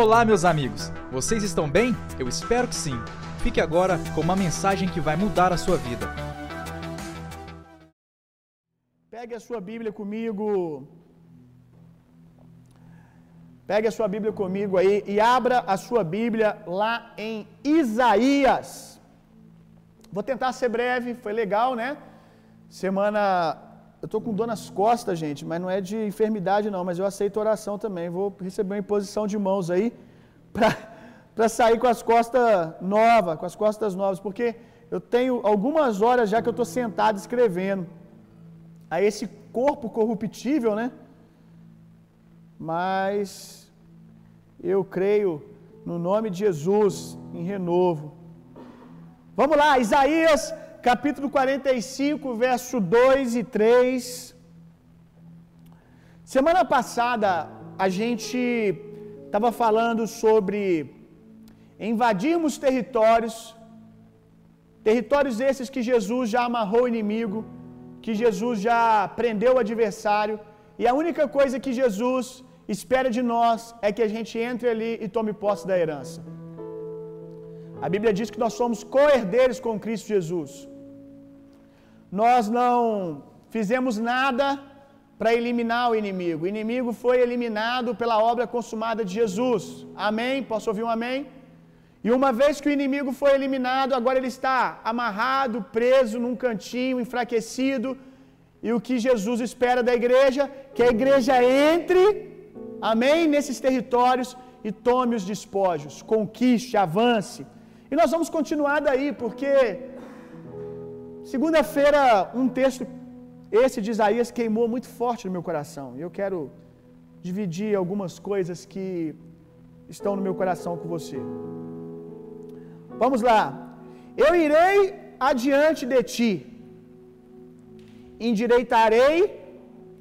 Olá, meus amigos! Vocês estão bem? Eu espero que sim. Fique agora com uma mensagem que vai mudar a sua vida. Pegue a sua Bíblia comigo. Pegue a sua Bíblia comigo aí e abra a sua Bíblia lá em Isaías. Vou tentar ser breve, foi legal, né? Semana eu tô com dor nas costas, gente, mas não é de enfermidade não, mas eu aceito oração também. Vou receber uma imposição de mãos aí para sair com as costas novas, com as costas novas, porque eu tenho algumas horas já que eu estou sentado escrevendo. A esse corpo corruptível, né? Mas eu creio no nome de Jesus em renovo. Vamos lá, Isaías capítulo 45, verso 2 e 3. Semana passada a gente estava falando sobre invadirmos territórios, territórios esses que Jesus já amarrou o inimigo, que Jesus já prendeu o adversário, e a única coisa que Jesus espera de nós é que a gente entre ali e tome posse da herança. A Bíblia diz que nós somos co-herdeiros com Cristo Jesus. Nós não fizemos nada para eliminar o inimigo. O inimigo foi eliminado pela obra consumada de Jesus. Amém? Posso ouvir um amém? E uma vez que o inimigo foi eliminado, agora ele está amarrado, preso num cantinho, enfraquecido. E o que Jesus espera da igreja? Que a igreja entre, amém, nesses territórios e tome os despojos, conquiste, avance. E nós vamos continuar daí, porque segunda-feira um texto esse de Isaías queimou muito forte no meu coração. E eu quero dividir algumas coisas que estão no meu coração com você. Vamos lá. Eu irei adiante de ti, endireitarei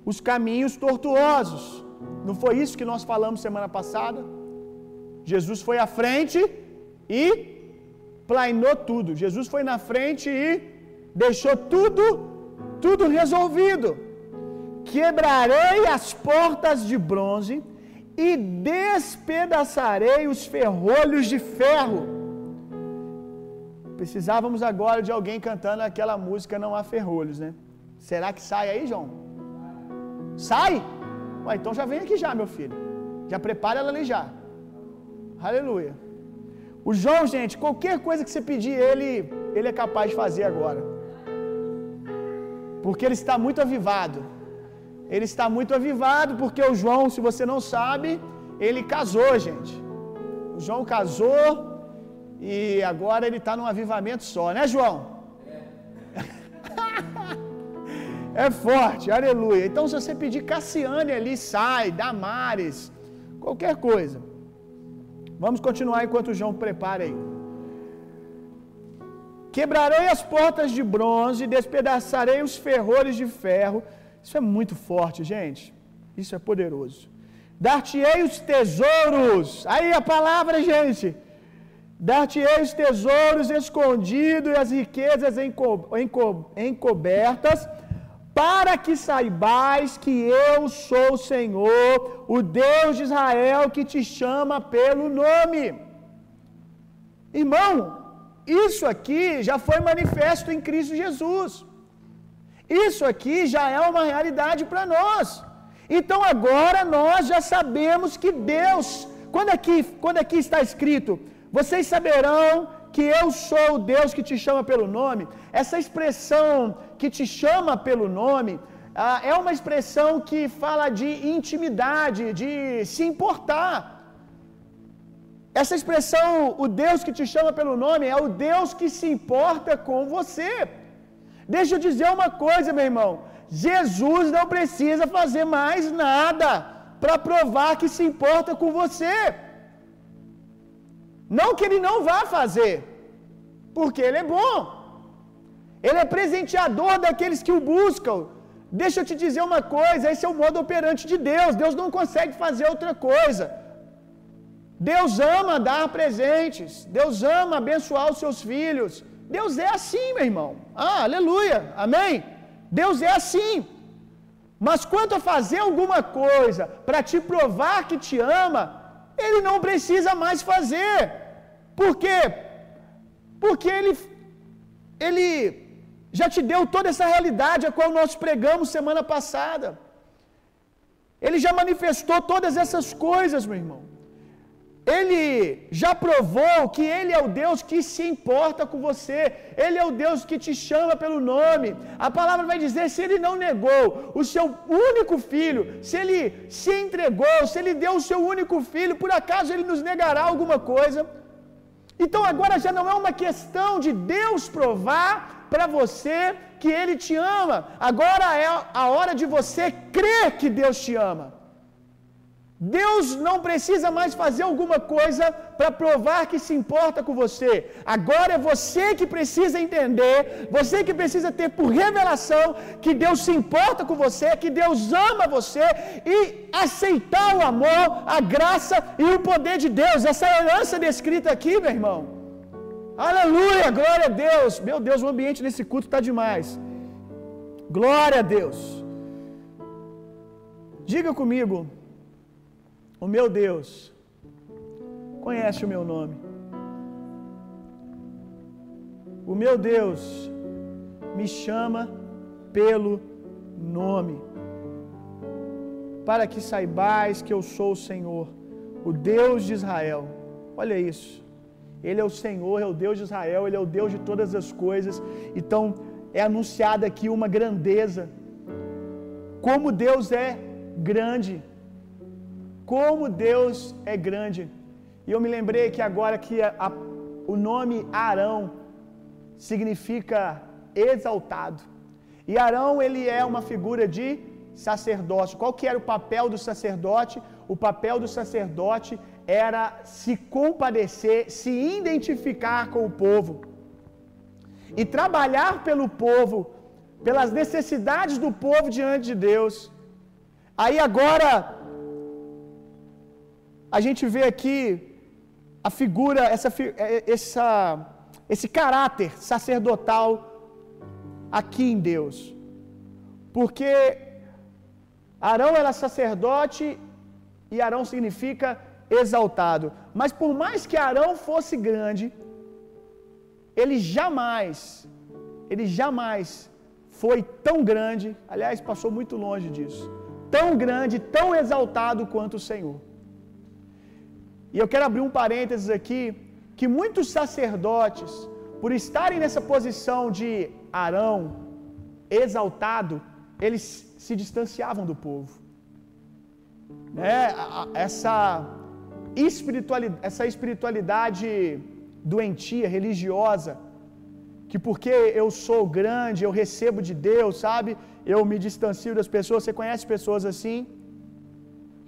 os caminhos tortuosos. Não foi isso que nós falamos semana passada? Jesus foi à frente e plainou tudo. Jesus foi na frente e deixou tudo, tudo resolvido. Quebrarei as portas de bronze e despedaçarei os ferrolhos de ferro. Precisávamos agora de alguém cantando aquela música Não há ferrolhos, né? Será que sai aí, João? Sai? Ué, então já vem aqui já, meu filho. Já prepara ela ali já. Aleluia. O João, gente, qualquer coisa que você pedir ele, ele é capaz de fazer agora. Porque ele está muito avivado. Ele está muito avivado porque o João, se você não sabe, ele casou, gente. O João casou e agora ele está num avivamento só, né, João? É. é forte, aleluia. Então, se você pedir Cassiane ali, sai, Damares, qualquer coisa. Vamos continuar enquanto o João prepara aí. Quebrarei as portas de bronze, despedaçarei os ferrolhos de ferro. Isso é muito forte, gente. Isso é poderoso. Dar-te-ei os tesouros. Aí a palavra, gente. Dar-te-ei os tesouros escondidos e as riquezas enco enco encobertas, para que saibais que eu sou o Senhor, o Deus de Israel, que te chama pelo nome. Irmão, isso aqui já foi manifesto em Cristo Jesus. Isso aqui já é uma realidade para nós. Então agora nós já sabemos que Deus, quando aqui, quando aqui está escrito, vocês saberão que eu sou o Deus que te chama pelo nome. Essa expressão que te chama pelo nome ah, é uma expressão que fala de intimidade, de se importar. Essa expressão, o Deus que te chama pelo nome, é o Deus que se importa com você. Deixa eu dizer uma coisa, meu irmão. Jesus não precisa fazer mais nada para provar que se importa com você. Não que ele não vá fazer, porque ele é bom. Ele é presenteador daqueles que o buscam. Deixa eu te dizer uma coisa: esse é o modo operante de Deus. Deus não consegue fazer outra coisa. Deus ama dar presentes. Deus ama abençoar os seus filhos. Deus é assim, meu irmão. Ah, aleluia. Amém? Deus é assim. Mas quanto a fazer alguma coisa para te provar que te ama, ele não precisa mais fazer. Por quê? Porque ele, ele já te deu toda essa realidade a qual nós pregamos semana passada. Ele já manifestou todas essas coisas, meu irmão. Ele já provou que Ele é o Deus que se importa com você, Ele é o Deus que te chama pelo nome. A palavra vai dizer: se Ele não negou o seu único filho, se Ele se entregou, se Ele deu o seu único filho, por acaso Ele nos negará alguma coisa? Então agora já não é uma questão de Deus provar para você que Ele te ama, agora é a hora de você crer que Deus te ama. Deus não precisa mais fazer alguma coisa para provar que se importa com você. Agora é você que precisa entender, você que precisa ter por revelação que Deus se importa com você, que Deus ama você e aceitar o amor, a graça e o poder de Deus. Essa herança descrita aqui, meu irmão. Aleluia, glória a Deus. Meu Deus, o ambiente nesse culto está demais. Glória a Deus. Diga comigo, o meu Deus conhece o meu nome. O meu Deus me chama pelo nome, para que saibais que eu sou o Senhor, o Deus de Israel. Olha isso. Ele é o Senhor, é o Deus de Israel, ele é o Deus de todas as coisas. Então é anunciada aqui uma grandeza. Como Deus é grande. Como Deus é grande. E eu me lembrei que agora que a, a, o nome Arão significa exaltado. E Arão ele é uma figura de sacerdócio. Qual que era o papel do sacerdote? O papel do sacerdote era se compadecer, se identificar com o povo e trabalhar pelo povo, pelas necessidades do povo diante de Deus. Aí agora a gente vê aqui a figura, essa, é, essa, esse caráter sacerdotal aqui em Deus. Porque Arão era sacerdote e Arão significa exaltado. Mas por mais que Arão fosse grande, ele jamais, ele jamais foi tão grande, aliás, passou muito longe disso, tão grande, tão exaltado quanto o Senhor. E eu quero abrir um parênteses aqui, que muitos sacerdotes, por estarem nessa posição de Arão, exaltado, eles se distanciavam do povo. Né? Essa, espiritualidade, essa espiritualidade doentia, religiosa, que porque eu sou grande, eu recebo de Deus, sabe? Eu me distancio das pessoas. Você conhece pessoas assim?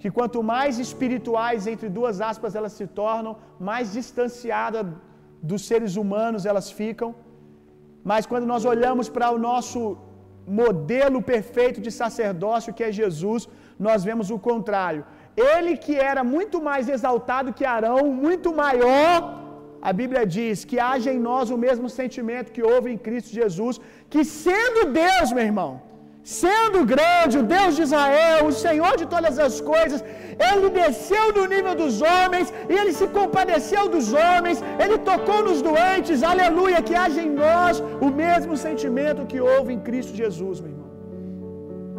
Que quanto mais espirituais, entre duas aspas, elas se tornam, mais distanciadas dos seres humanos elas ficam. Mas quando nós olhamos para o nosso modelo perfeito de sacerdócio, que é Jesus, nós vemos o contrário. Ele que era muito mais exaltado que Arão, muito maior, a Bíblia diz que haja em nós o mesmo sentimento que houve em Cristo Jesus, que sendo Deus, meu irmão, Sendo grande, o Deus de Israel, o Senhor de todas as coisas, ele desceu do nível dos homens e ele se compadeceu dos homens, ele tocou nos doentes, aleluia, que haja em nós o mesmo sentimento que houve em Cristo Jesus, meu irmão.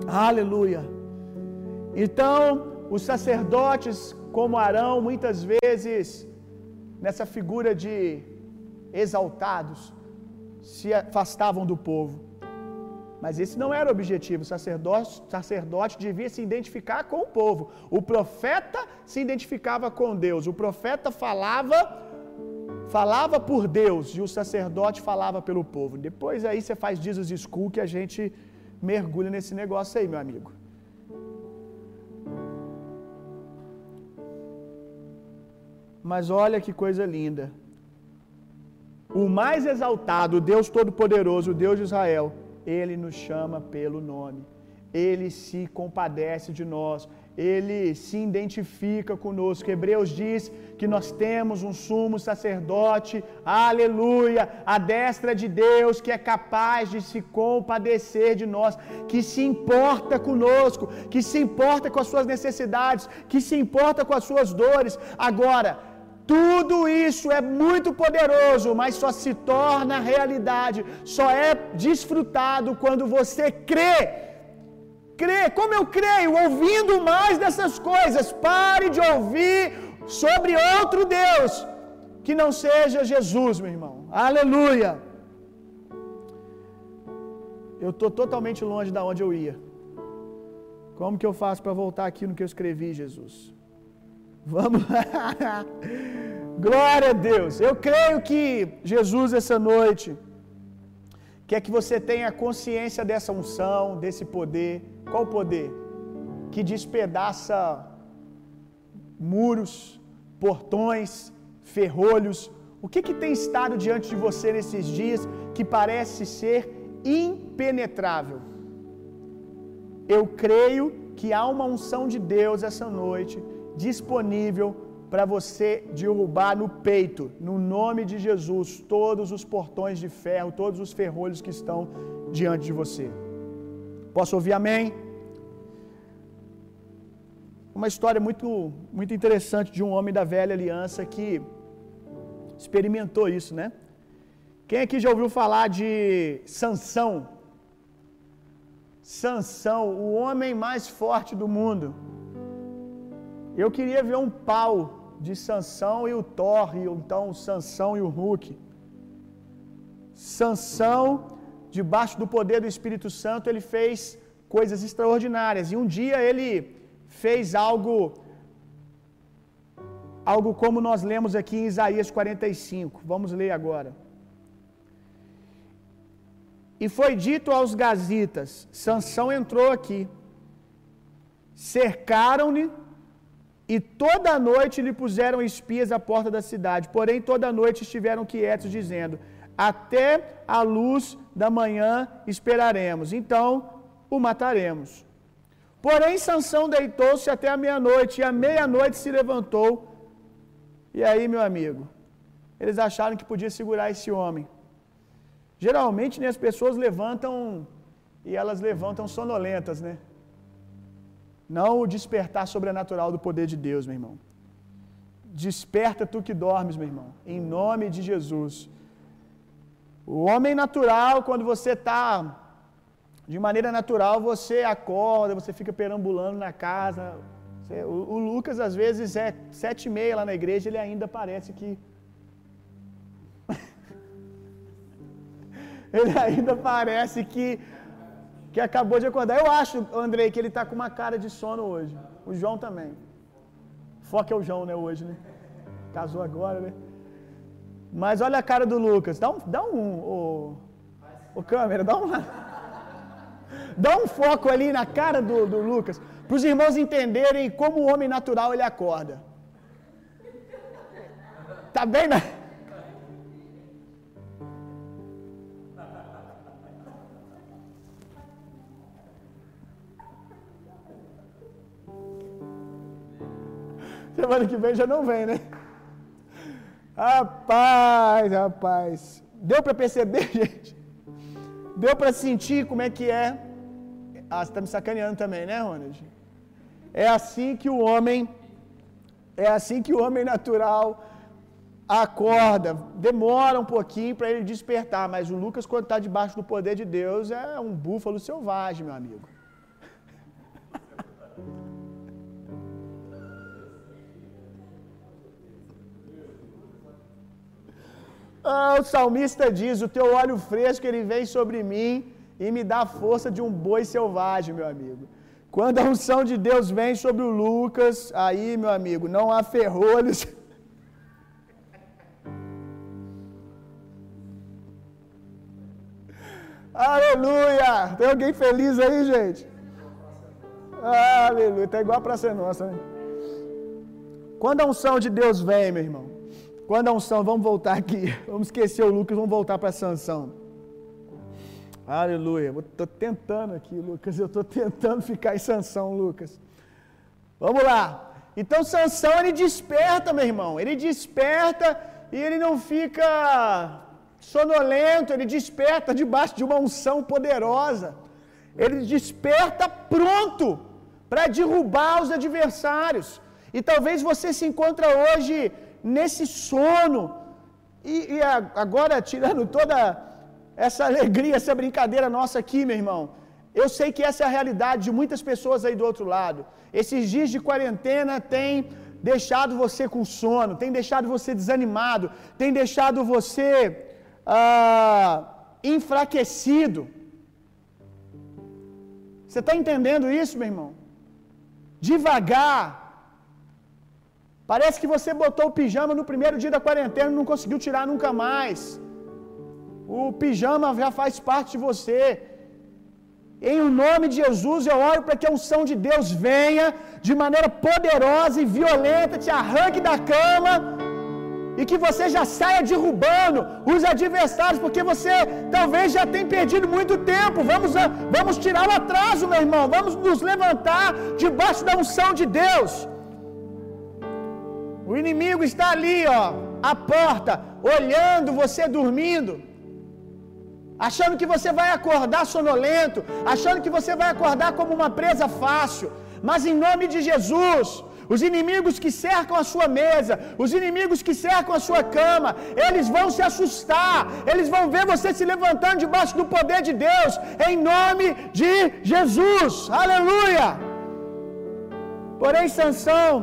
Aleluia. Então, os sacerdotes, como Arão, muitas vezes, nessa figura de exaltados, se afastavam do povo. Mas esse não era o objetivo. O sacerdote, sacerdote devia se identificar com o povo. O profeta se identificava com Deus. O profeta falava falava por Deus e o sacerdote falava pelo povo. Depois aí você faz Jesus School que a gente mergulha nesse negócio aí, meu amigo. Mas olha que coisa linda. O mais exaltado, Deus Todo-Poderoso, o Deus de Israel, ele nos chama pelo nome. Ele se compadece de nós. ele se identifica conosco. Hebreus diz que nós temos um sumo sacerdote, aleluia, a destra de Deus que é capaz de se compadecer de nós, que se importa conosco, que se importa com as suas necessidades, que se importa com as suas dores. Agora, tudo isso é muito poderoso, mas só se torna realidade, só é desfrutado quando você crê. Crê, como eu creio, ouvindo mais dessas coisas. Pare de ouvir sobre outro Deus que não seja Jesus, meu irmão. Aleluia. Eu estou totalmente longe da onde eu ia. Como que eu faço para voltar aqui no que eu escrevi, Jesus? Vamos. Glória a Deus. Eu creio que Jesus essa noite quer que você tenha consciência dessa unção, desse poder. Qual poder? Que despedaça muros, portões, ferrolhos. O que que tem estado diante de você nesses dias que parece ser impenetrável? Eu creio que há uma unção de Deus essa noite disponível para você derrubar no peito, no nome de Jesus, todos os portões de ferro, todos os ferrolhos que estão diante de você. Posso ouvir amém? Uma história muito, muito interessante de um homem da velha aliança que experimentou isso, né? Quem aqui já ouviu falar de Sansão? Sansão, o homem mais forte do mundo. Eu queria ver um pau de Sansão e o Thor, e então Sansão e o Hulk. Sansão, debaixo do poder do Espírito Santo, ele fez coisas extraordinárias. E um dia ele fez algo algo como nós lemos aqui em Isaías 45. Vamos ler agora. E foi dito aos gazitas: Sansão entrou aqui. Cercaram-lhe e toda noite lhe puseram espias à porta da cidade. Porém, toda noite estiveram quietos, dizendo: Até a luz da manhã esperaremos, então o mataremos. Porém, Sansão deitou-se até a meia-noite, e à meia-noite se levantou. E aí, meu amigo, eles acharam que podia segurar esse homem. Geralmente, né, as pessoas levantam e elas levantam sonolentas, né? Não o despertar sobrenatural do poder de Deus, meu irmão. Desperta tu que dormes, meu irmão, em nome de Jesus. O homem natural, quando você está de maneira natural, você acorda, você fica perambulando na casa. o, Lucas, às vezes, é sete e meia lá na igreja, ele ainda parece que. ele ainda parece que que acabou de acordar. Eu acho, Andrei, que ele está com uma cara de sono hoje. O João também. Foca é o João, né, hoje, né? Casou agora, né? Mas olha a cara do Lucas. Dá um, dá um, o, o câmera, dá um, dá um foco ali na cara do, do Lucas, para os irmãos entenderem como o homem natural ele acorda. Tá bem, né? Semana que vem já não vem, né? Rapaz, rapaz. Deu para perceber, gente? Deu para sentir como é que é? Ah, você está me sacaneando também, né, Ronald? É assim que o homem, é assim que o homem natural acorda. Demora um pouquinho para ele despertar, mas o Lucas, quando está debaixo do poder de Deus, é um búfalo selvagem, meu amigo. Ah, o salmista diz: O teu óleo fresco ele vem sobre mim e me dá a força de um boi selvagem, meu amigo. Quando a unção de Deus vem sobre o Lucas, aí, meu amigo, não há ferrolhos. Aleluia! Tem alguém feliz aí, gente? Aleluia! Tá igual para ser nossa, né? Quando a unção de Deus vem, meu irmão, quando a unção, vamos voltar aqui. Vamos esquecer o Lucas, vamos voltar para Sansão. Aleluia. Estou tentando aqui, Lucas. Eu estou tentando ficar em Sansão, Lucas. Vamos lá. Então Sansão ele desperta, meu irmão. Ele desperta e ele não fica sonolento, ele desperta debaixo de uma unção poderosa. Ele desperta pronto para derrubar os adversários. E talvez você se encontra hoje nesse sono. E, e agora tirando toda essa alegria, essa brincadeira nossa aqui, meu irmão. Eu sei que essa é a realidade de muitas pessoas aí do outro lado. Esses dias de quarentena têm deixado você com sono, tem deixado você desanimado, tem deixado você ah, enfraquecido. Você está entendendo isso, meu irmão? Devagar. Parece que você botou o pijama no primeiro dia da quarentena e não conseguiu tirar nunca mais. O pijama já faz parte de você. Em o nome de Jesus, eu oro para que a unção de Deus venha de maneira poderosa e violenta, te arranque da cama e que você já saia derrubando os adversários, porque você talvez já tenha perdido muito tempo. Vamos, vamos tirar o atraso, meu irmão. Vamos nos levantar debaixo da unção de Deus. O inimigo está ali, ó, à porta, olhando você dormindo achando que você vai acordar sonolento, achando que você vai acordar como uma presa fácil, mas em nome de Jesus, os inimigos que cercam a sua mesa, os inimigos que cercam a sua cama, eles vão se assustar, eles vão ver você se levantando debaixo do poder de Deus, em nome de Jesus, aleluia. Porém, Sansão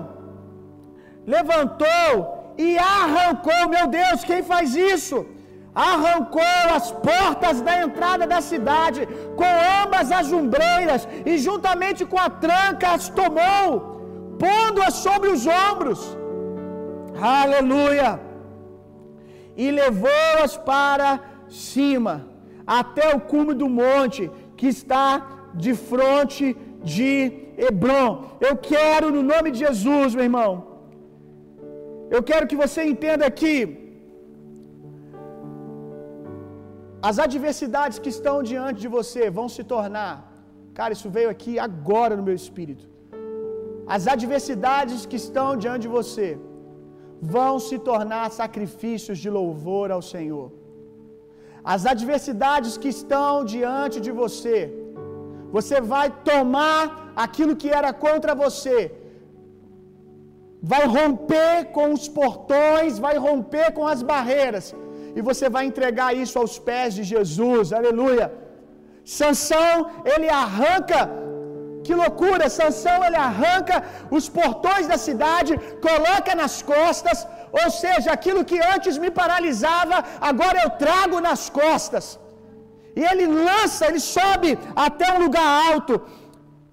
levantou e arrancou, meu Deus, quem faz isso? arrancou as portas da entrada da cidade com ambas as umbreiras e juntamente com a tranca as tomou, pondo-as sobre os ombros. Aleluia! E levou-as para cima, até o cume do monte que está de frente de Hebron. Eu quero, no nome de Jesus, meu irmão, eu quero que você entenda aqui As adversidades que estão diante de você vão se tornar, cara, isso veio aqui agora no meu espírito. As adversidades que estão diante de você vão se tornar sacrifícios de louvor ao Senhor. As adversidades que estão diante de você, você vai tomar aquilo que era contra você, vai romper com os portões, vai romper com as barreiras e você vai entregar isso aos pés de Jesus. Aleluia. Sansão, ele arranca que loucura! Sansão ele arranca os portões da cidade, coloca nas costas, ou seja, aquilo que antes me paralisava, agora eu trago nas costas. E ele lança, ele sobe até um lugar alto,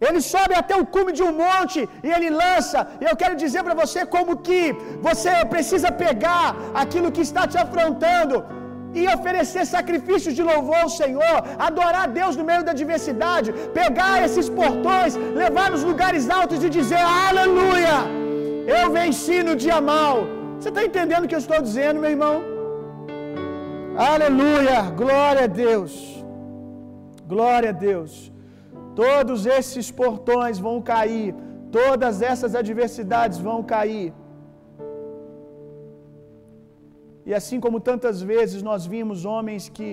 ele sobe até o cume de um monte e ele lança. E eu quero dizer para você como que você precisa pegar aquilo que está te afrontando e oferecer sacrifícios de louvor ao Senhor, adorar a Deus no meio da adversidade, pegar esses portões, levar nos lugares altos e dizer: Aleluia! Eu venci no dia mal. Você está entendendo o que eu estou dizendo, meu irmão? Aleluia! Glória a Deus! Glória a Deus! Todos esses portões vão cair, todas essas adversidades vão cair. E assim como tantas vezes nós vimos homens que,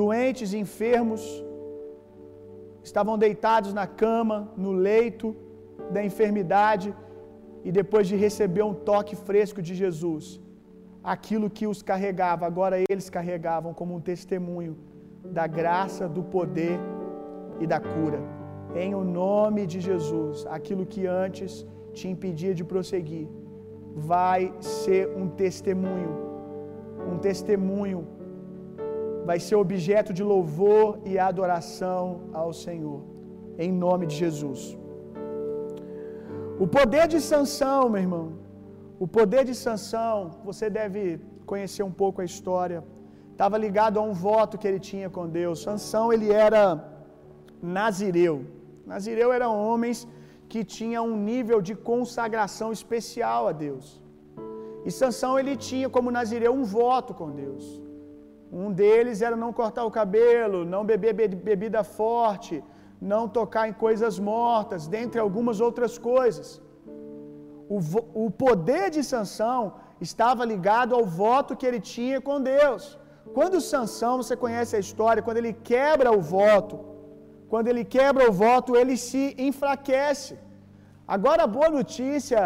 doentes, enfermos, estavam deitados na cama, no leito da enfermidade, e depois de receber um toque fresco de Jesus, aquilo que os carregava, agora eles carregavam como um testemunho da graça, do poder e da cura. Em o nome de Jesus, aquilo que antes te impedia de prosseguir, vai ser um testemunho, um testemunho, vai ser objeto de louvor e adoração ao Senhor, em nome de Jesus. O poder de Sansão, meu irmão, o poder de Sansão, você deve conhecer um pouco a história estava ligado a um voto que ele tinha com Deus. Sansão, ele era nazireu. Nazireu eram homens que tinham um nível de consagração especial a Deus. E Sansão ele tinha como nazireu um voto com Deus. Um deles era não cortar o cabelo, não beber bebida forte, não tocar em coisas mortas, dentre algumas outras coisas. O, o poder de Sansão estava ligado ao voto que ele tinha com Deus. Quando Sansão, você conhece a história, quando ele quebra o voto, quando ele quebra o voto, ele se enfraquece. Agora a boa notícia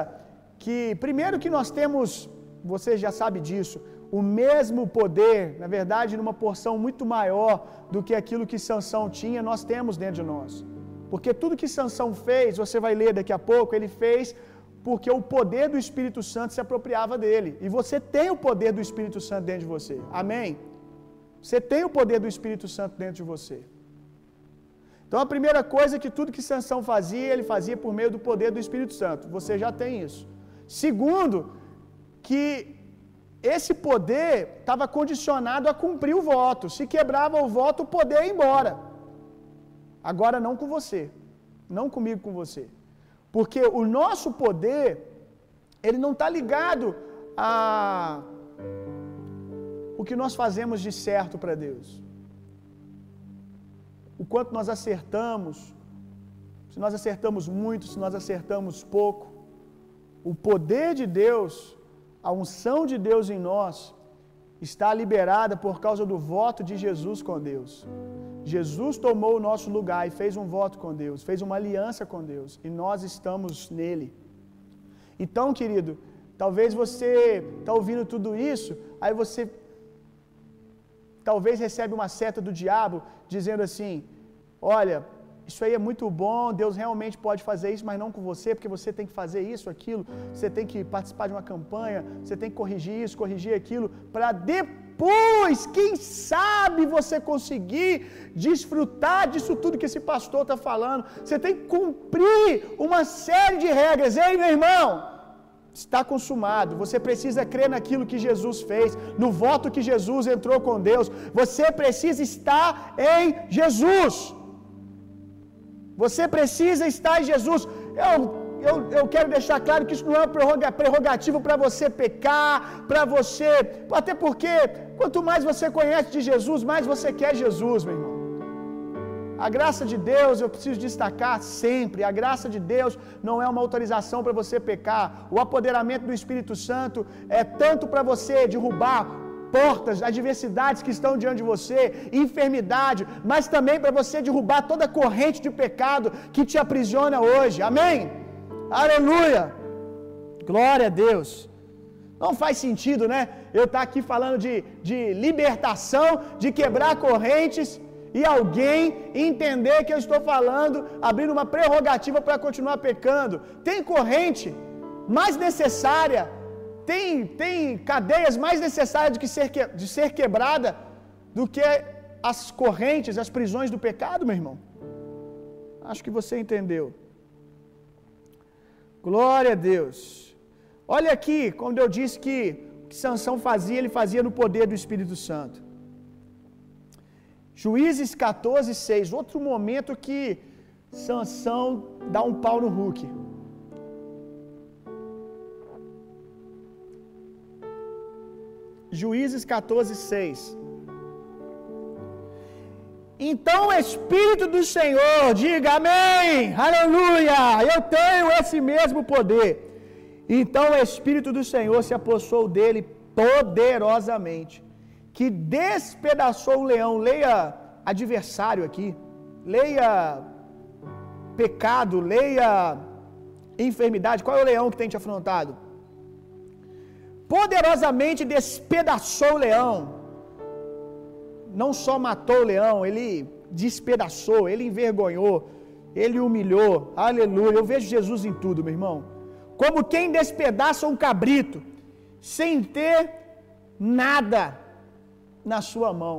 que primeiro que nós temos, você já sabe disso, o mesmo poder, na verdade, numa porção muito maior do que aquilo que Sansão tinha, nós temos dentro de nós. Porque tudo que Sansão fez, você vai ler daqui a pouco, ele fez porque o poder do Espírito Santo se apropriava dele. E você tem o poder do Espírito Santo dentro de você. Amém? Você tem o poder do Espírito Santo dentro de você. Então a primeira coisa é que tudo que Sansão fazia, ele fazia por meio do poder do Espírito Santo. Você já tem isso. Segundo, que esse poder estava condicionado a cumprir o voto. Se quebrava o voto, o poder ia embora. Agora não com você. Não comigo com você. Porque o nosso poder, ele não está ligado a o que nós fazemos de certo para Deus. O quanto nós acertamos, se nós acertamos muito, se nós acertamos pouco. O poder de Deus, a unção de Deus em nós, está liberada por causa do voto de Jesus com Deus. Jesus tomou o nosso lugar e fez um voto com Deus, fez uma aliança com Deus, e nós estamos nele. Então, querido, talvez você está ouvindo tudo isso, aí você talvez recebe uma seta do diabo dizendo assim: Olha, isso aí é muito bom, Deus realmente pode fazer isso, mas não com você, porque você tem que fazer isso, aquilo, você tem que participar de uma campanha, você tem que corrigir isso, corrigir aquilo, para depois, quem sabe, você conseguir desfrutar disso tudo que esse pastor está falando. Você tem que cumprir uma série de regras, ei, meu irmão? está consumado. Você precisa crer naquilo que Jesus fez, no voto que Jesus entrou com Deus. Você precisa estar em Jesus. Você precisa estar em Jesus. Eu, eu, eu quero deixar claro que isso não é uma prerrogativa para você pecar, para você. Até porque, quanto mais você conhece de Jesus, mais você quer Jesus, meu irmão. A graça de Deus, eu preciso destacar sempre, a graça de Deus não é uma autorização para você pecar. O apoderamento do Espírito Santo é tanto para você derrubar portas, adversidades que estão diante de você, enfermidade, mas também para você derrubar toda corrente de pecado que te aprisiona hoje. Amém? Aleluia! Glória a Deus. Não faz sentido, né? Eu estar aqui falando de, de libertação, de quebrar correntes, e alguém entender que eu estou falando, abrindo uma prerrogativa para continuar pecando. Tem corrente mais necessária, tem, tem cadeias mais necessárias de, que ser, de ser quebrada do que as correntes, as prisões do pecado, meu irmão. Acho que você entendeu. Glória a Deus. Olha aqui, quando eu disse que o que Sansão fazia, ele fazia no poder do Espírito Santo. Juízes 14, 6. Outro momento que Sansão dá um pau no Hulk. Juízes 14, 6. Então o Espírito do Senhor, diga amém, aleluia, eu tenho esse mesmo poder. Então o Espírito do Senhor se apossou dele poderosamente que despedaçou o leão. Leia adversário aqui. Leia pecado, leia enfermidade. Qual é o leão que tem te afrontado? Poderosamente despedaçou o leão. Não só matou o leão, ele despedaçou, ele envergonhou, ele humilhou. Aleluia. Eu vejo Jesus em tudo, meu irmão. Como quem despedaça um cabrito, sem ter nada na sua mão.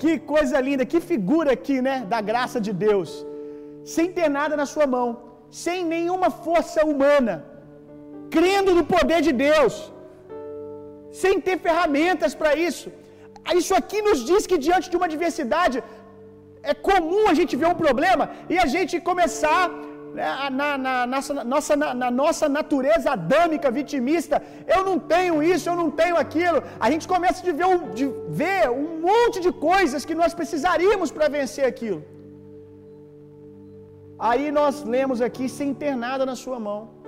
Que coisa linda, que figura aqui, né, da graça de Deus. Sem ter nada na sua mão, sem nenhuma força humana, crendo no poder de Deus, sem ter ferramentas para isso. Isso aqui nos diz que diante de uma adversidade é comum a gente ver um problema e a gente começar né, na, na, na, nossa, na, na, nossa natureza adâmica, vitimista, eu não tenho isso, eu não tenho aquilo. A gente começa de ver, de ver um monte de coisas que nós precisaríamos para vencer aquilo. Aí nós lemos aqui sem ter nada na sua mão.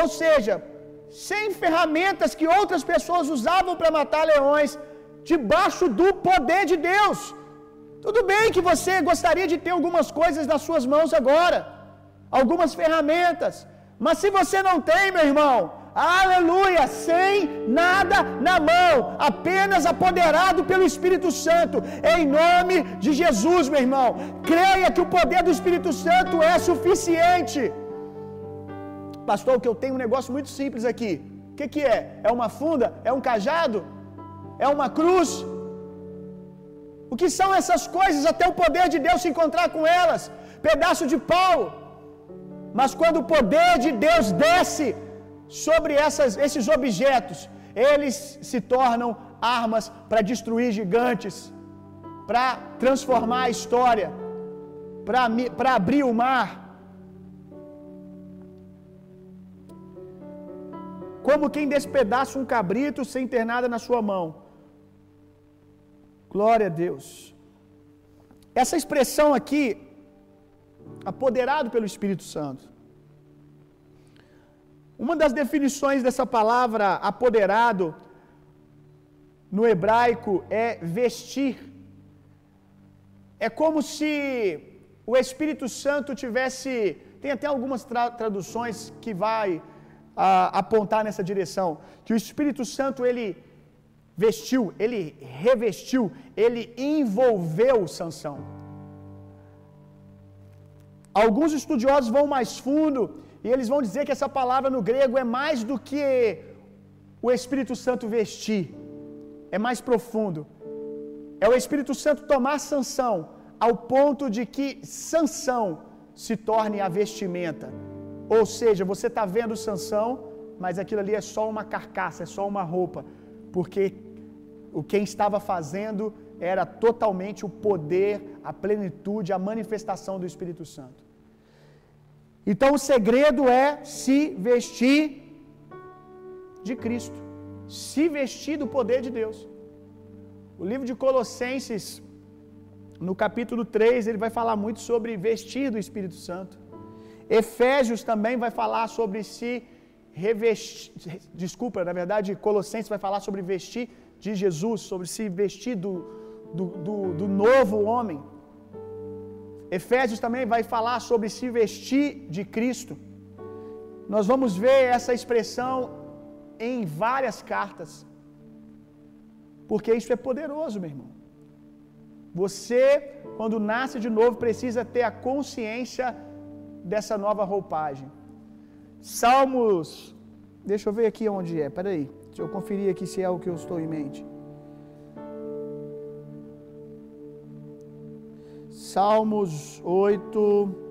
Ou seja, sem ferramentas que outras pessoas usavam para matar leões, debaixo do poder de Deus. Tudo bem que você gostaria de ter algumas coisas nas suas mãos agora, algumas ferramentas, mas se você não tem, meu irmão, aleluia, sem nada na mão, apenas apoderado pelo Espírito Santo, em nome de Jesus, meu irmão, creia que o poder do Espírito Santo é suficiente. Pastor, que eu tenho um negócio muito simples aqui. O que, que é? É uma funda? É um cajado? É uma cruz? O que são essas coisas até o poder de Deus se encontrar com elas? Pedaço de pau. Mas quando o poder de Deus desce sobre essas, esses objetos, eles se tornam armas para destruir gigantes, para transformar a história, para abrir o mar. Como quem despedaça um cabrito sem ter nada na sua mão. Glória a Deus. Essa expressão aqui, apoderado pelo Espírito Santo. Uma das definições dessa palavra apoderado no hebraico é vestir. É como se o Espírito Santo tivesse, tem até algumas tra traduções que vai ah, apontar nessa direção, que o Espírito Santo ele vestiu, ele revestiu, ele envolveu Sansão. Alguns estudiosos vão mais fundo e eles vão dizer que essa palavra no grego é mais do que o Espírito Santo vestir, é mais profundo. É o Espírito Santo tomar Sansão ao ponto de que Sansão se torne a vestimenta. Ou seja, você está vendo Sansão, mas aquilo ali é só uma carcaça, é só uma roupa porque o quem estava fazendo era totalmente o poder, a plenitude, a manifestação do Espírito Santo. Então o segredo é se vestir de Cristo, se vestir do poder de Deus. O livro de Colossenses, no capítulo 3, ele vai falar muito sobre vestir do Espírito Santo. Efésios também vai falar sobre se revestir, desculpa, na verdade, Colossenses vai falar sobre vestir de Jesus, sobre se vestir do, do, do, do novo homem. Efésios também vai falar sobre se vestir de Cristo. Nós vamos ver essa expressão em várias cartas, porque isso é poderoso, meu irmão. Você, quando nasce de novo, precisa ter a consciência dessa nova roupagem. Salmos, deixa eu ver aqui onde é, peraí, deixa eu conferir aqui se é o que eu estou em mente. Salmos 8.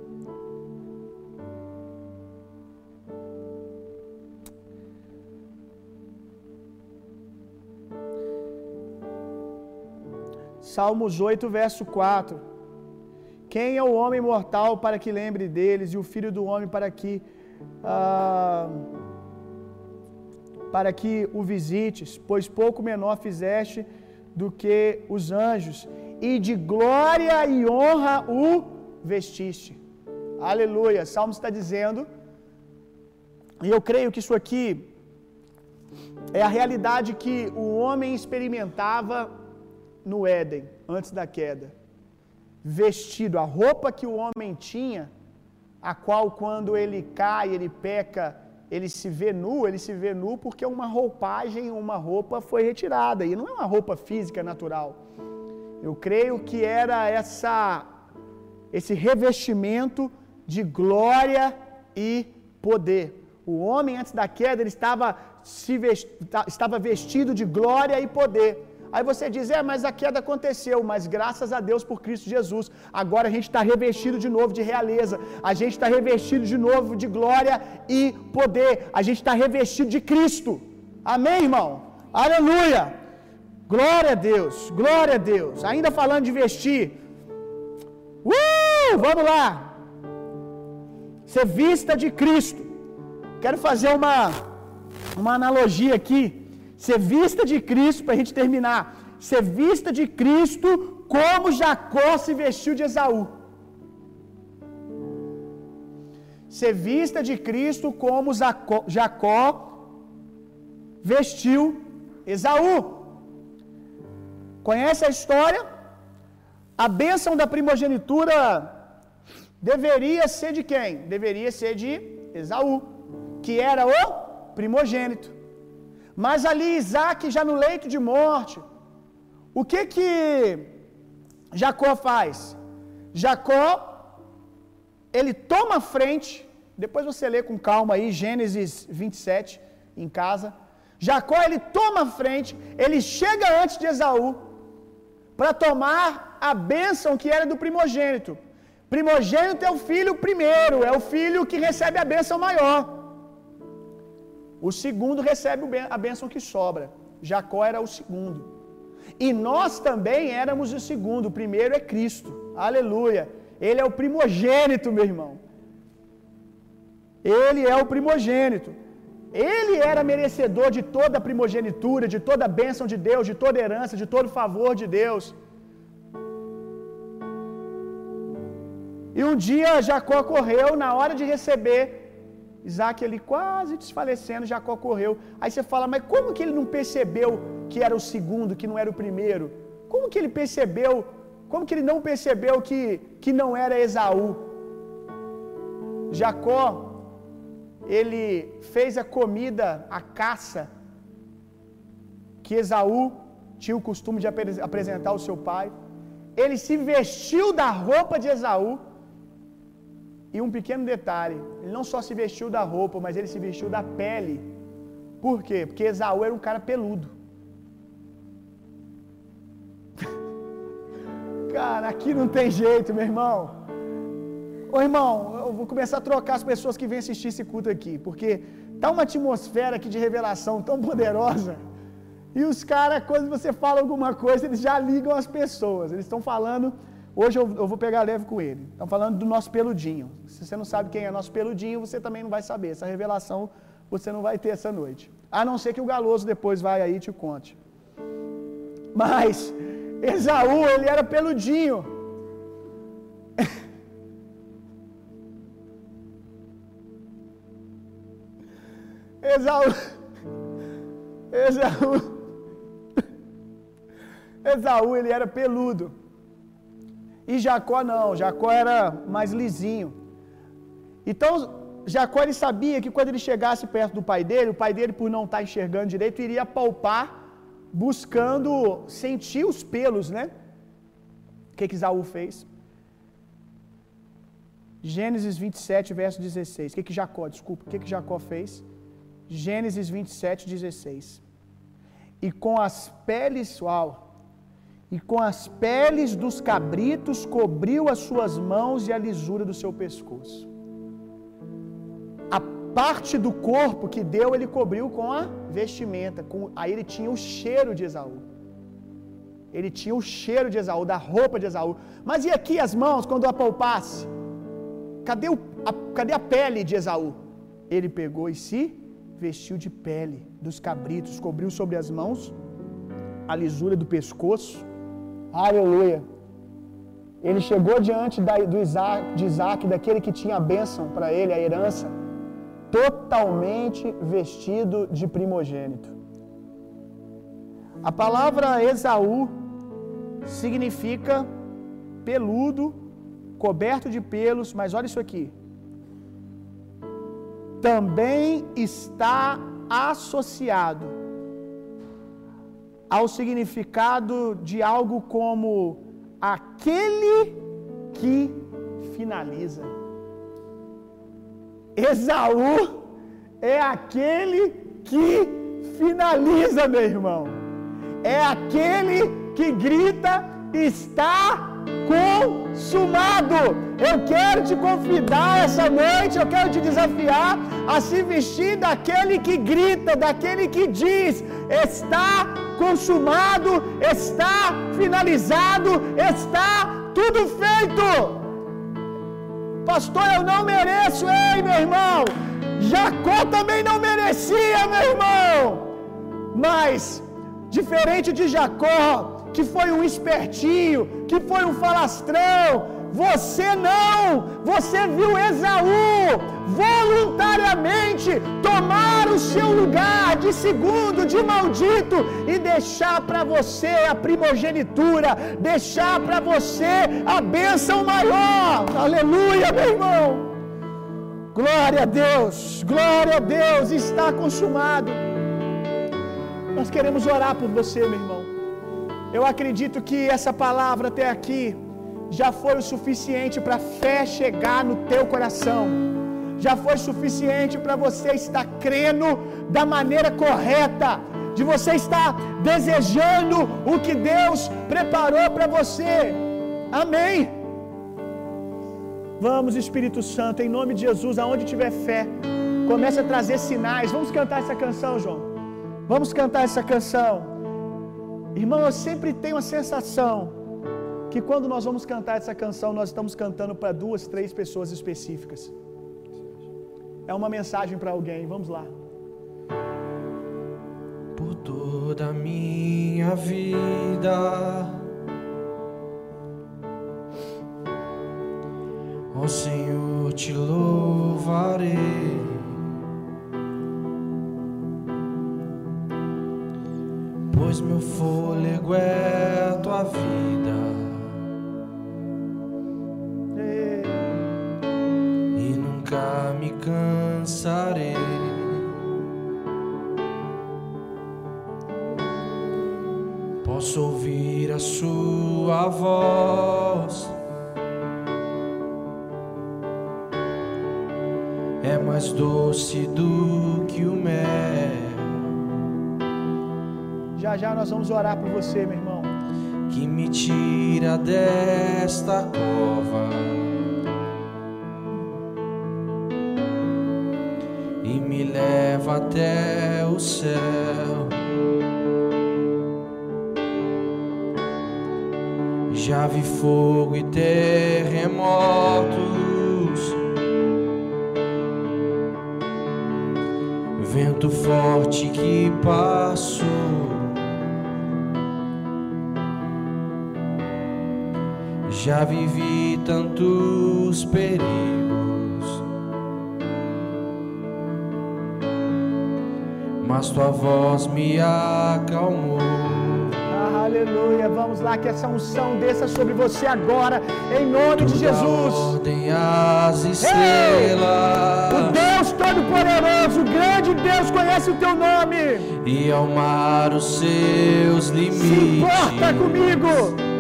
Salmos 8, verso 4. Quem é o homem mortal para que lembre deles, e o filho do homem para que ah, para que o visites, pois pouco menor fizeste do que os anjos, e de glória e honra o vestiste. Aleluia. Salmo está dizendo, e eu creio que isso aqui é a realidade que o homem experimentava no Éden, antes da queda vestido, a roupa que o homem tinha, a qual quando ele cai, ele peca, ele se vê nu, ele se vê nu porque uma roupagem, uma roupa foi retirada, e não é uma roupa física natural. Eu creio que era essa esse revestimento de glória e poder. O homem antes da queda ele estava se vest... estava vestido de glória e poder. Aí você diz, é, mas a queda aconteceu, mas graças a Deus por Cristo Jesus, agora a gente está revestido de novo de realeza, a gente está revestido de novo de glória e poder, a gente está revestido de Cristo. Amém, irmão? Aleluia! Glória a Deus, glória a Deus. Ainda falando de vestir, uh, vamos lá. Ser vista de Cristo. Quero fazer uma, uma analogia aqui ser vista de Cristo, para a gente terminar, ser vista de Cristo como Jacó se vestiu de Esaú. ser vista de Cristo como Jacó vestiu Esaú. Conhece a história? A bênção da primogenitura deveria ser de quem? Deveria ser de Esaú, que era o primogênito. Mas ali Isaac já no leito de morte, o que que Jacó faz? Jacó ele toma a frente, depois você lê com calma aí Gênesis 27 em casa. Jacó ele toma a frente, ele chega antes de Esaú para tomar a bênção que era do primogênito. Primogênito é o filho primeiro, é o filho que recebe a bênção maior. O segundo recebe a bênção que sobra. Jacó era o segundo. E nós também éramos o segundo. O primeiro é Cristo. Aleluia. Ele é o primogênito, meu irmão. Ele é o primogênito. Ele era merecedor de toda a primogenitura, de toda a bênção de Deus, de toda a herança, de todo o favor de Deus. E um dia Jacó correu na hora de receber Isaac ali quase desfalecendo, Jacó correu. Aí você fala, mas como que ele não percebeu que era o segundo, que não era o primeiro? Como que ele percebeu? Como que ele não percebeu que, que não era Esaú? Jacó, ele fez a comida, a caça, que Esaú tinha o costume de apresentar ao seu pai. Ele se vestiu da roupa de Esaú e um pequeno detalhe: ele não só se vestiu da roupa, mas ele se vestiu da pele. Por quê? Porque Esaú era um cara peludo. cara, aqui não tem jeito, meu irmão. Ô irmão, eu vou começar a trocar as pessoas que vêm assistir esse culto aqui, porque tá uma atmosfera aqui de revelação tão poderosa. E os caras, quando você fala alguma coisa, eles já ligam as pessoas. Eles estão falando Hoje eu, eu, vou pegar leve com ele. Estamos falando do nosso peludinho. Se você não sabe quem é nosso peludinho, você também não vai saber. Essa revelação você não vai ter essa noite. A não ser que o galoso depois vai aí e te conte. Mas Esaú, ele era peludinho. Esaú. Esaú. Esaú, ele era peludo. E Jacó não, Jacó era mais lisinho. Então, Jacó ele sabia que quando ele chegasse perto do pai dele, o pai dele, por não estar enxergando direito, iria palpar, buscando sentir os pelos, né? O que que Isaú fez? Gênesis 27, verso 16. O que que Jacó, desculpa, o que que Jacó fez? Gênesis 27, 16. E com as peles, uau, e com as peles dos cabritos cobriu as suas mãos e a lisura do seu pescoço. A parte do corpo que deu, ele cobriu com a vestimenta. Com, aí ele tinha o cheiro de Esaú. Ele tinha o cheiro de Esaú, da roupa de Esaú. Mas e aqui as mãos, quando apalpasse? Cadê, o, a, cadê a pele de Esaú? Ele pegou e se vestiu de pele dos cabritos, cobriu sobre as mãos a lisura do pescoço Aleluia. Ele chegou diante do Isaac, de Isaac, daquele que tinha a bênção para ele, a herança, totalmente vestido de primogênito. A palavra Esaú significa peludo, coberto de pelos, mas olha isso aqui. Também está associado ao significado de algo como aquele que finaliza. Esaú é aquele que finaliza, meu irmão. É aquele que grita: está consumado. Eu quero te convidar essa noite, eu quero te desafiar a se vestir daquele que grita, daquele que diz: está consumado, está finalizado, está tudo feito. Pastor, eu não mereço, ei, meu irmão. Jacó também não merecia, meu irmão. Mas, diferente de Jacó, que foi um espertinho, que foi um falastrão, Você não. Você viu Esaú voluntariamente tomar o seu lugar de segundo, de maldito e deixar para você a primogenitura, deixar para você a bênção maior. Aleluia, meu irmão. Glória a Deus, glória a Deus, está consumado. Nós queremos orar por você, meu irmão. Eu acredito que essa palavra até aqui já foi o suficiente para a fé chegar no teu coração. Já foi suficiente para você estar crendo da maneira correta, de você estar desejando o que Deus preparou para você. Amém. Vamos, Espírito Santo, em nome de Jesus, aonde tiver fé, comece a trazer sinais. Vamos cantar essa canção, João. Vamos cantar essa canção. Irmão, eu sempre tenho a sensação que quando nós vamos cantar essa canção, nós estamos cantando para duas, três pessoas específicas. É uma mensagem para alguém. Vamos lá. Por toda a minha vida, doce do que o mel Já já nós vamos orar por você, meu irmão. que me tira desta cova e me leva até o céu. Já vi fogo Já vivi tantos perigos, mas tua voz me acalmou. Ah, aleluia. Vamos lá, que essa unção desça sobre você agora, em nome de Jesus. ordem O estrelas Deus Todo-Poderoso, o grande Deus, conhece o teu nome. e ao mar os seus Se limites. importa comigo.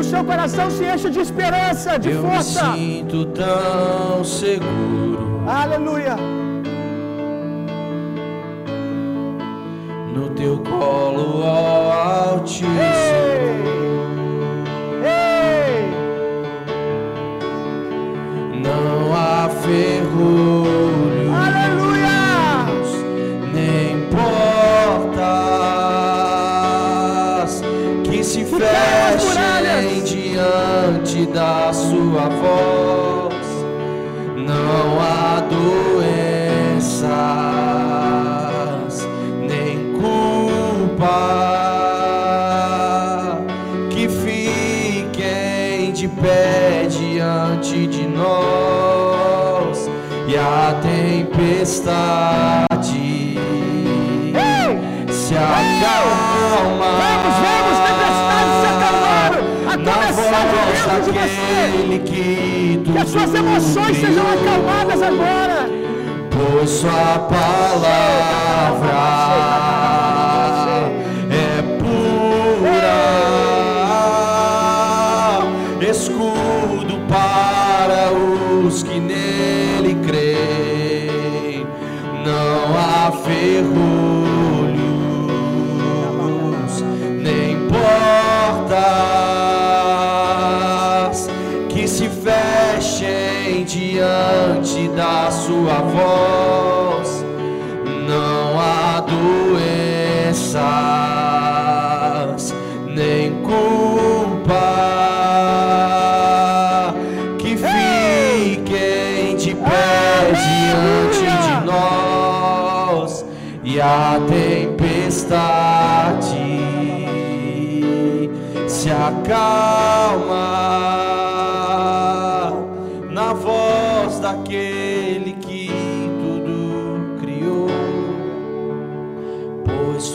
O seu coração se encha de esperança, de Eu me força. sinto tão seguro Aleluia. no teu colo, ó Altíssimo. Ei! Não há ferrolhos, da sua voz. Não há doenças, nem culpa que fiquem de pé diante de nós e a tempestade você. que as suas emoções sejam acalmadas agora. Pois sua palavra diante da sua voz. Não há doenças, nem culpa. Que fiquem de pé diante de nós e a tempestade se acalma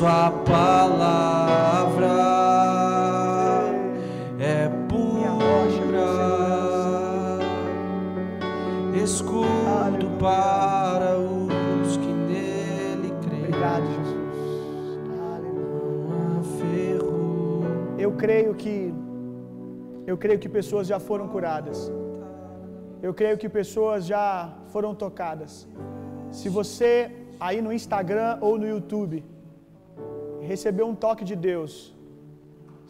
Sua palavra é pura, escudo para os que nele creem. Obrigado, Jesus. Aleluia. Não há ferro. Eu creio que eu creio que pessoas já foram curadas. Eu creio que pessoas já foram tocadas. Se você aí no Instagram ou no YouTube recebeu um toque de Deus,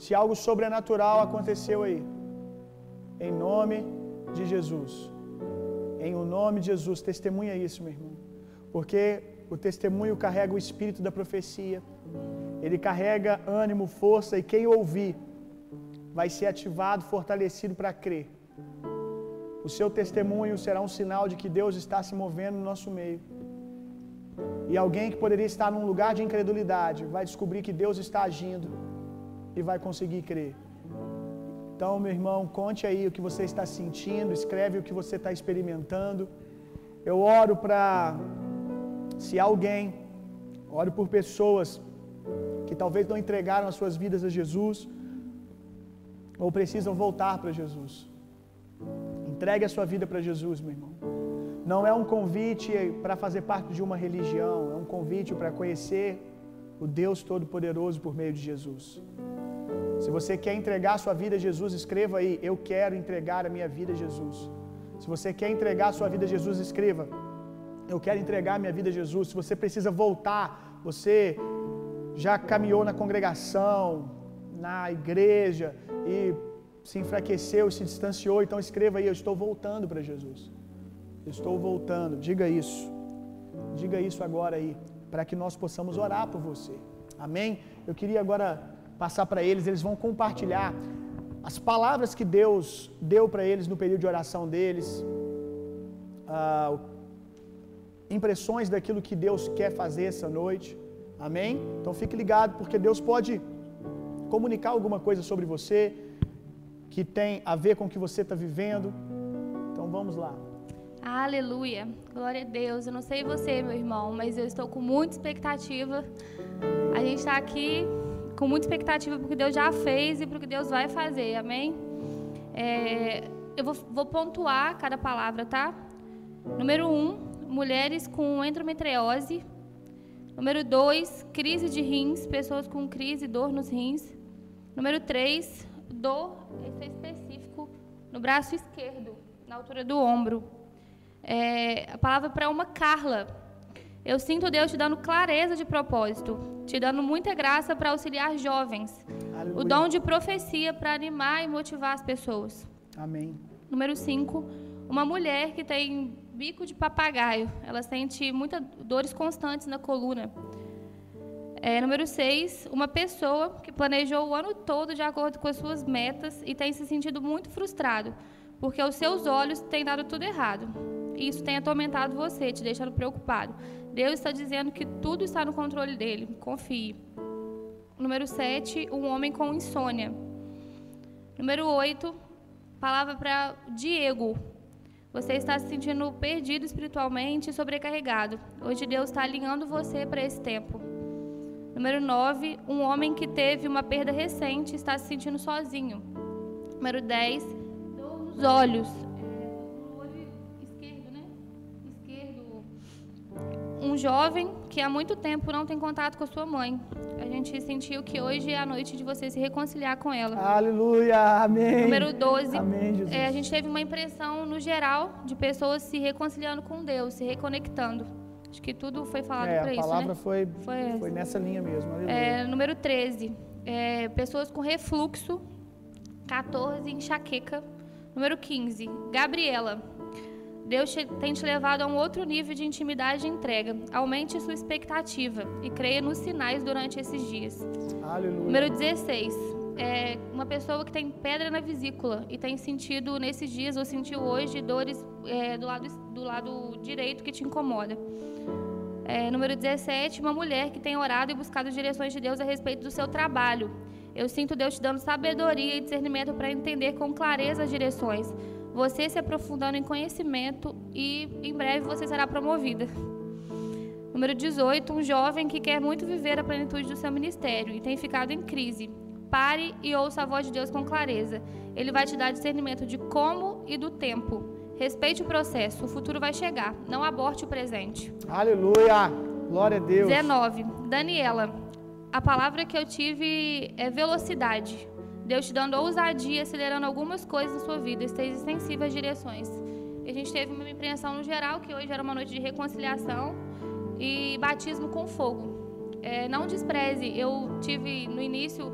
se algo sobrenatural aconteceu aí, em nome de Jesus, em o nome de Jesus, testemunha isso, meu irmão, porque o testemunho carrega o espírito da profecia, ele carrega ânimo, força, e quem ouvir vai ser ativado, fortalecido para crer. O seu testemunho será um sinal de que Deus está se movendo no nosso meio. E alguém que poderia estar num lugar de incredulidade vai descobrir que Deus está agindo e vai conseguir crer. Então, meu irmão, conte aí o que você está sentindo, escreve o que você está experimentando. Eu oro para, se alguém, oro por pessoas que talvez não entregaram as suas vidas a Jesus ou precisam voltar para Jesus. Entregue a sua vida para Jesus, meu irmão. Não é um convite para fazer parte de uma religião, é um convite para conhecer o Deus Todo-Poderoso por meio de Jesus. Se você quer entregar a sua vida a Jesus, escreva aí: Eu quero entregar a minha vida a Jesus. Se você quer entregar a sua vida a Jesus, escreva: Eu quero entregar a minha vida a Jesus. Se você precisa voltar, você já caminhou na congregação, na igreja e se enfraqueceu, se distanciou, então escreva aí: Eu estou voltando para Jesus. Estou voltando. Diga isso. Diga isso agora aí, para que nós possamos orar por você. Amém? Eu queria agora passar para eles, eles vão compartilhar as palavras que Deus deu para eles no período de oração deles, ah, impressões daquilo que Deus quer fazer essa noite. Amém? Então fique ligado, porque Deus pode comunicar alguma coisa sobre você que tem a ver com o que você está vivendo. Então vamos lá. Aleluia. Glória a Deus. Eu não sei você, meu irmão, mas eu estou com muita expectativa. A gente está aqui com muita expectativa para o que Deus já fez e para o que Deus vai fazer. Amém? É, eu vou, vou, pontuar cada palavra, tá? Número um, mulheres com endometriose. Número dois, crise de rins, pessoas com crise e dor nos rins. Número três, dor, esse é específico, no braço esquerdo, na altura do ombro. É, a palavra para uma Carla. Eu sinto Deus te dando clareza de propósito, te dando muita graça para auxiliar jovens. Aleluia. O dom de profecia para animar e motivar as pessoas. Amém. Número 5, uma mulher que tem bico de papagaio. Ela sente muitas dores constantes na coluna. É, número 6, uma pessoa que planejou o ano todo de acordo com as suas metas e tem se sentido muito frustrado, porque os seus olhos têm dado tudo errado. Isso tem atormentado você, te deixando preocupado. Deus está dizendo que tudo está no controle dele. Confie. Número 7, um homem com insônia. Número 8, palavra para Diego. Você está se sentindo perdido espiritualmente e sobrecarregado. Hoje Deus está alinhando você para esse tempo. Número 9, um homem que teve uma perda recente está se sentindo sozinho. Número 10, dor nos olhos. Um jovem que há muito tempo não tem contato com a sua mãe. A gente sentiu que hoje é a noite de você se reconciliar com ela. Aleluia. Amém. Número 12. Amém, Jesus. É, a gente teve uma impressão no geral de pessoas se reconciliando com Deus, se reconectando. Acho que tudo foi falado É, para a isso, palavra né? foi, Foi foi nessa linha mesmo. É, número 13. é, pessoas com refluxo. 14, enxaqueca. Número 15, Gabriela. Deus te- tem te levado a um outro nível de intimidade e entrega. Aumente sua expectativa e creia nos sinais durante esses dias. Aleluia. Número 16. É uma pessoa que tem pedra na vesícula e tem sentido nesses dias, ou sentiu hoje, dores é, do, lado, do lado direito que te incomoda. É, número 17. Uma mulher que tem orado e buscado direções de Deus a respeito do seu trabalho. Eu sinto Deus te dando sabedoria e discernimento para entender com clareza as direções. Você se aprofundando em conhecimento e em breve você será promovida. Número 18, um jovem que quer muito viver a plenitude do seu ministério e tem ficado em crise. Pare e ouça a voz de Deus com clareza. Ele vai te dar discernimento de como e do tempo. Respeite o processo, o futuro vai chegar. Não aborte o presente. Aleluia! Glória a Deus. 19. Daniela, a palavra que eu tive é velocidade. Deus te dando ousadia, acelerando algumas coisas na sua vida. Esteja sensível às direções. E a gente teve uma impreensão no geral, que hoje era uma noite de reconciliação e batismo com fogo. É, não despreze. Eu tive no início,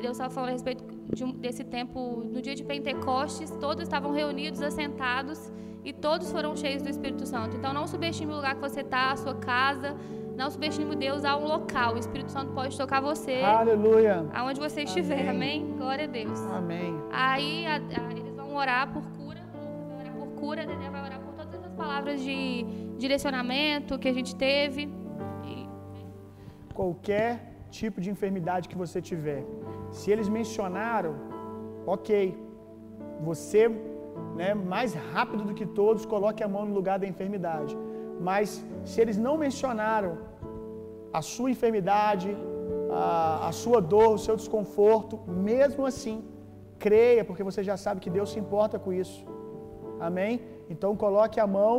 Deus estava falando a respeito de desse tempo, no dia de Pentecostes, todos estavam reunidos, assentados e todos foram cheios do Espírito Santo. Então não subestime o lugar que você está, a sua casa. Não subestime Deus a um local. O Espírito Santo pode tocar você. Aleluia. Aonde você estiver. Amém. Amém? Glória a Deus. Amém. Aí a, a, eles vão orar por cura. Lucas vai orar por cura. Dedé vai orar por todas as palavras de direcionamento que a gente teve. E... Qualquer tipo de enfermidade que você tiver. Se eles mencionaram, ok. Você, né, mais rápido do que todos, coloque a mão no lugar da enfermidade. Mas se eles não mencionaram, a sua enfermidade, a, a sua dor, o seu desconforto, mesmo assim, creia, porque você já sabe que Deus se importa com isso. Amém? Então coloque a mão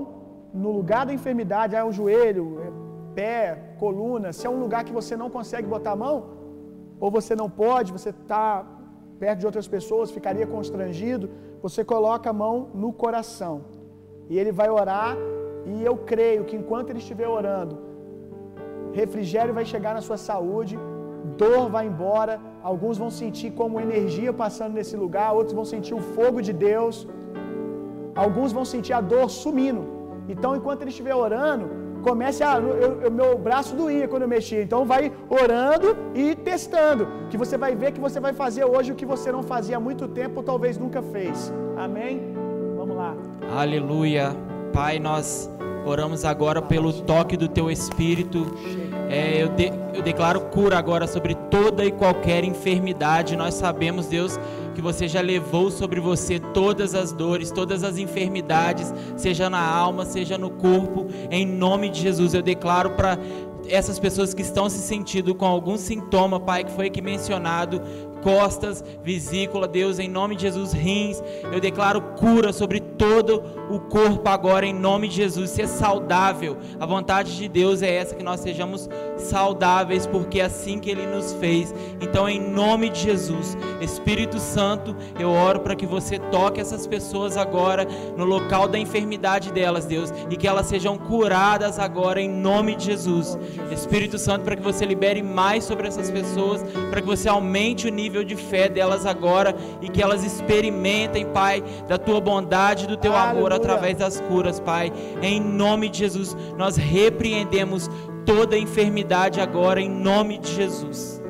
no lugar da enfermidade, é o joelho, é pé, coluna, se é um lugar que você não consegue botar a mão, ou você não pode, você está perto de outras pessoas, ficaria constrangido, você coloca a mão no coração. E ele vai orar, e eu creio que enquanto ele estiver orando, refrigério vai chegar na sua saúde, dor vai embora, alguns vão sentir como energia passando nesse lugar, outros vão sentir o fogo de Deus, alguns vão sentir a dor sumindo. Então, enquanto ele estiver orando, comece a. Eu, eu, meu braço doía quando eu mexia. Então, vai orando e testando. Que você vai ver que você vai fazer hoje o que você não fazia há muito tempo, ou talvez nunca fez. Amém? Vamos lá. Aleluia. Pai, nós Oramos agora pelo toque do teu Espírito. É, eu, de, eu declaro cura agora sobre toda e qualquer enfermidade. Nós sabemos, Deus, que você já levou sobre você todas as dores, todas as enfermidades, seja na alma, seja no corpo. Em nome de Jesus, eu declaro para essas pessoas que estão se sentindo com algum sintoma, Pai, que foi aqui mencionado, costas, vesícula, Deus, em nome de Jesus, rins. Eu declaro cura sobre todo o corpo agora, em nome de Jesus. Ser saudável. A vontade de Deus é essa, que nós sejamos saudáveis, porque é assim que Ele nos fez. Então, em nome de Jesus, Espírito Santo, eu oro para que você toque essas pessoas agora no local da enfermidade delas, Deus, e que elas sejam curadas agora, em nome de Jesus. Espírito Santo, para que você libere mais sobre essas pessoas, para que você aumente o nível nível de fé delas agora e que elas experimentem, Pai, da tua bondade, do teu Aleluia. amor através das curas, Pai. Em nome de Jesus, nós repreendemos toda enfermidade agora, em nome de Jesus.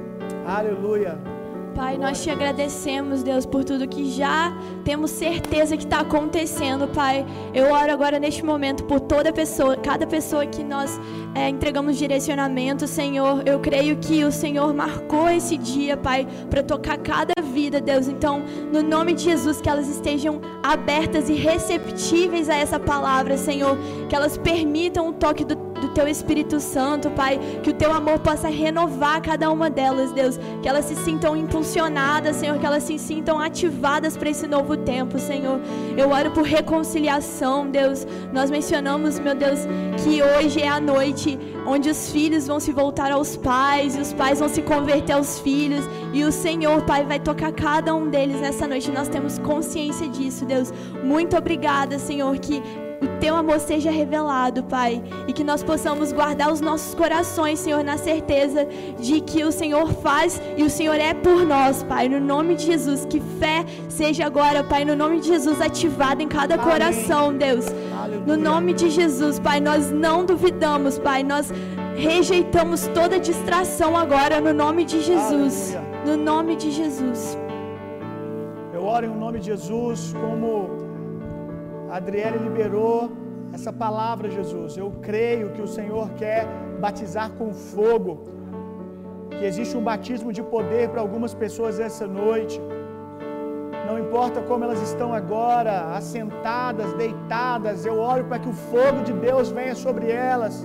Aleluia. Pai, nós te agradecemos, Deus, por tudo que já temos certeza que está acontecendo, Pai. Eu oro agora neste momento por toda pessoa, cada pessoa que nós é, entregamos direcionamento, Senhor. Eu creio que o Senhor marcou esse dia, Pai, para tocar cada vida, Deus. Então, no nome de Jesus, que elas estejam abertas e receptíveis a essa palavra, Senhor. Que elas permitam o toque do do teu Espírito Santo, Pai, que o teu amor possa renovar cada uma delas, Deus, que elas se sintam impulsionadas, Senhor, que elas se sintam ativadas para esse novo tempo, Senhor. Eu oro por reconciliação, Deus. Nós mencionamos, meu Deus, que hoje é a noite onde os filhos vão se voltar aos pais, e os pais vão se converter aos filhos, e o Senhor, Pai, vai tocar cada um deles nessa noite. Nós temos consciência disso, Deus. Muito obrigada, Senhor, que o teu amor seja revelado, Pai, e que nós possamos guardar os nossos corações, Senhor, na certeza de que o Senhor faz e o Senhor é por nós, Pai, no nome de Jesus. Que fé seja agora, Pai, no nome de Jesus, ativada em cada Amém. coração, Deus. Aleluia. No nome de Jesus, Pai, nós não duvidamos, Pai, nós rejeitamos toda distração agora, no nome de Jesus. Aleluia. No nome de Jesus. Eu oro em nome de Jesus como Adriele liberou essa palavra, Jesus. Eu creio que o Senhor quer batizar com fogo. Que existe um batismo de poder para algumas pessoas essa noite. Não importa como elas estão agora, assentadas, deitadas, eu oro para que o fogo de Deus venha sobre elas.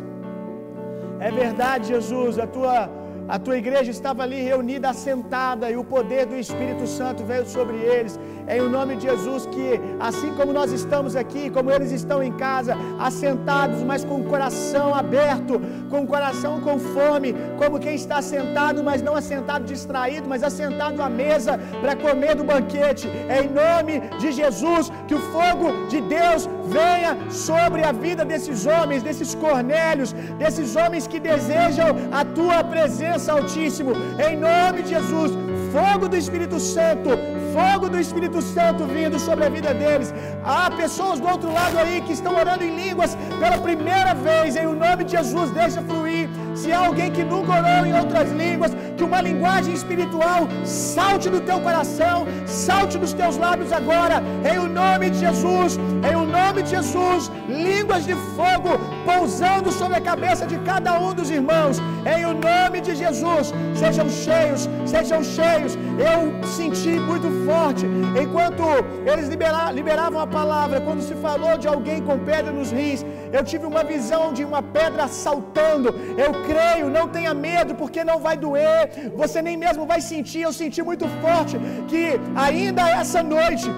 É verdade, Jesus, a tua a tua igreja estava ali reunida, assentada, e o poder do Espírito Santo veio sobre eles. É em nome de Jesus que, assim como nós estamos aqui, como eles estão em casa, assentados, mas com o coração aberto, com o coração com fome, como quem está sentado, mas não assentado distraído, mas assentado à mesa para comer do banquete. É em nome de Jesus que o fogo de Deus venha sobre a vida desses homens, desses cornélios, desses homens que desejam a tua presença, Altíssimo. Em nome de Jesus, fogo do Espírito Santo, fogo do Espírito Santo vindo sobre a vida deles. Há pessoas do outro lado aí que estão orando em línguas pela primeira vez. Em nome de Jesus, deixa fluir. Se há alguém que nunca orou em outras línguas, que uma linguagem espiritual salte do teu coração, salte dos teus lábios agora. Em o nome de Jesus, em o nome de Jesus, línguas de fogo pousando sobre a cabeça de cada um dos irmãos. Em o nome de Jesus, sejam cheios, sejam cheios. Eu senti muito forte enquanto eles libera- liberavam a palavra, quando se falou de alguém com pedra nos rins, eu tive uma visão de uma pedra saltando. Eu creio, não tenha medo, porque não vai doer, você nem mesmo vai sentir. Eu senti muito forte que ainda essa noite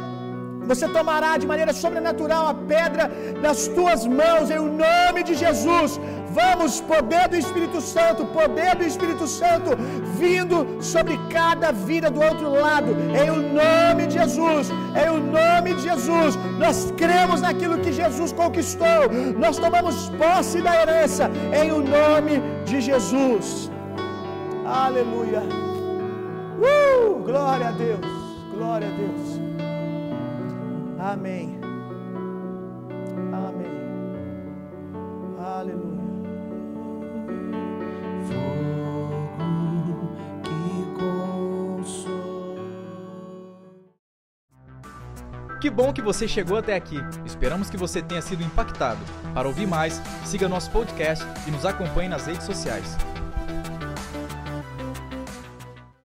você tomará de maneira sobrenatural a pedra nas tuas mãos, em nome de Jesus. Vamos, poder do Espírito Santo, poder do Espírito Santo vindo sobre cada vida do outro lado, em o nome de Jesus, em o nome de Jesus. Nós cremos naquilo que Jesus conquistou, nós tomamos posse da herança, em o nome de Jesus. Aleluia. Uh, glória a Deus, glória a Deus. Amém. Amém. Aleluia. Fogo que consome. Que bom que você chegou até aqui. Esperamos que você tenha sido impactado. Para ouvir mais, siga nosso podcast e nos acompanhe nas redes sociais.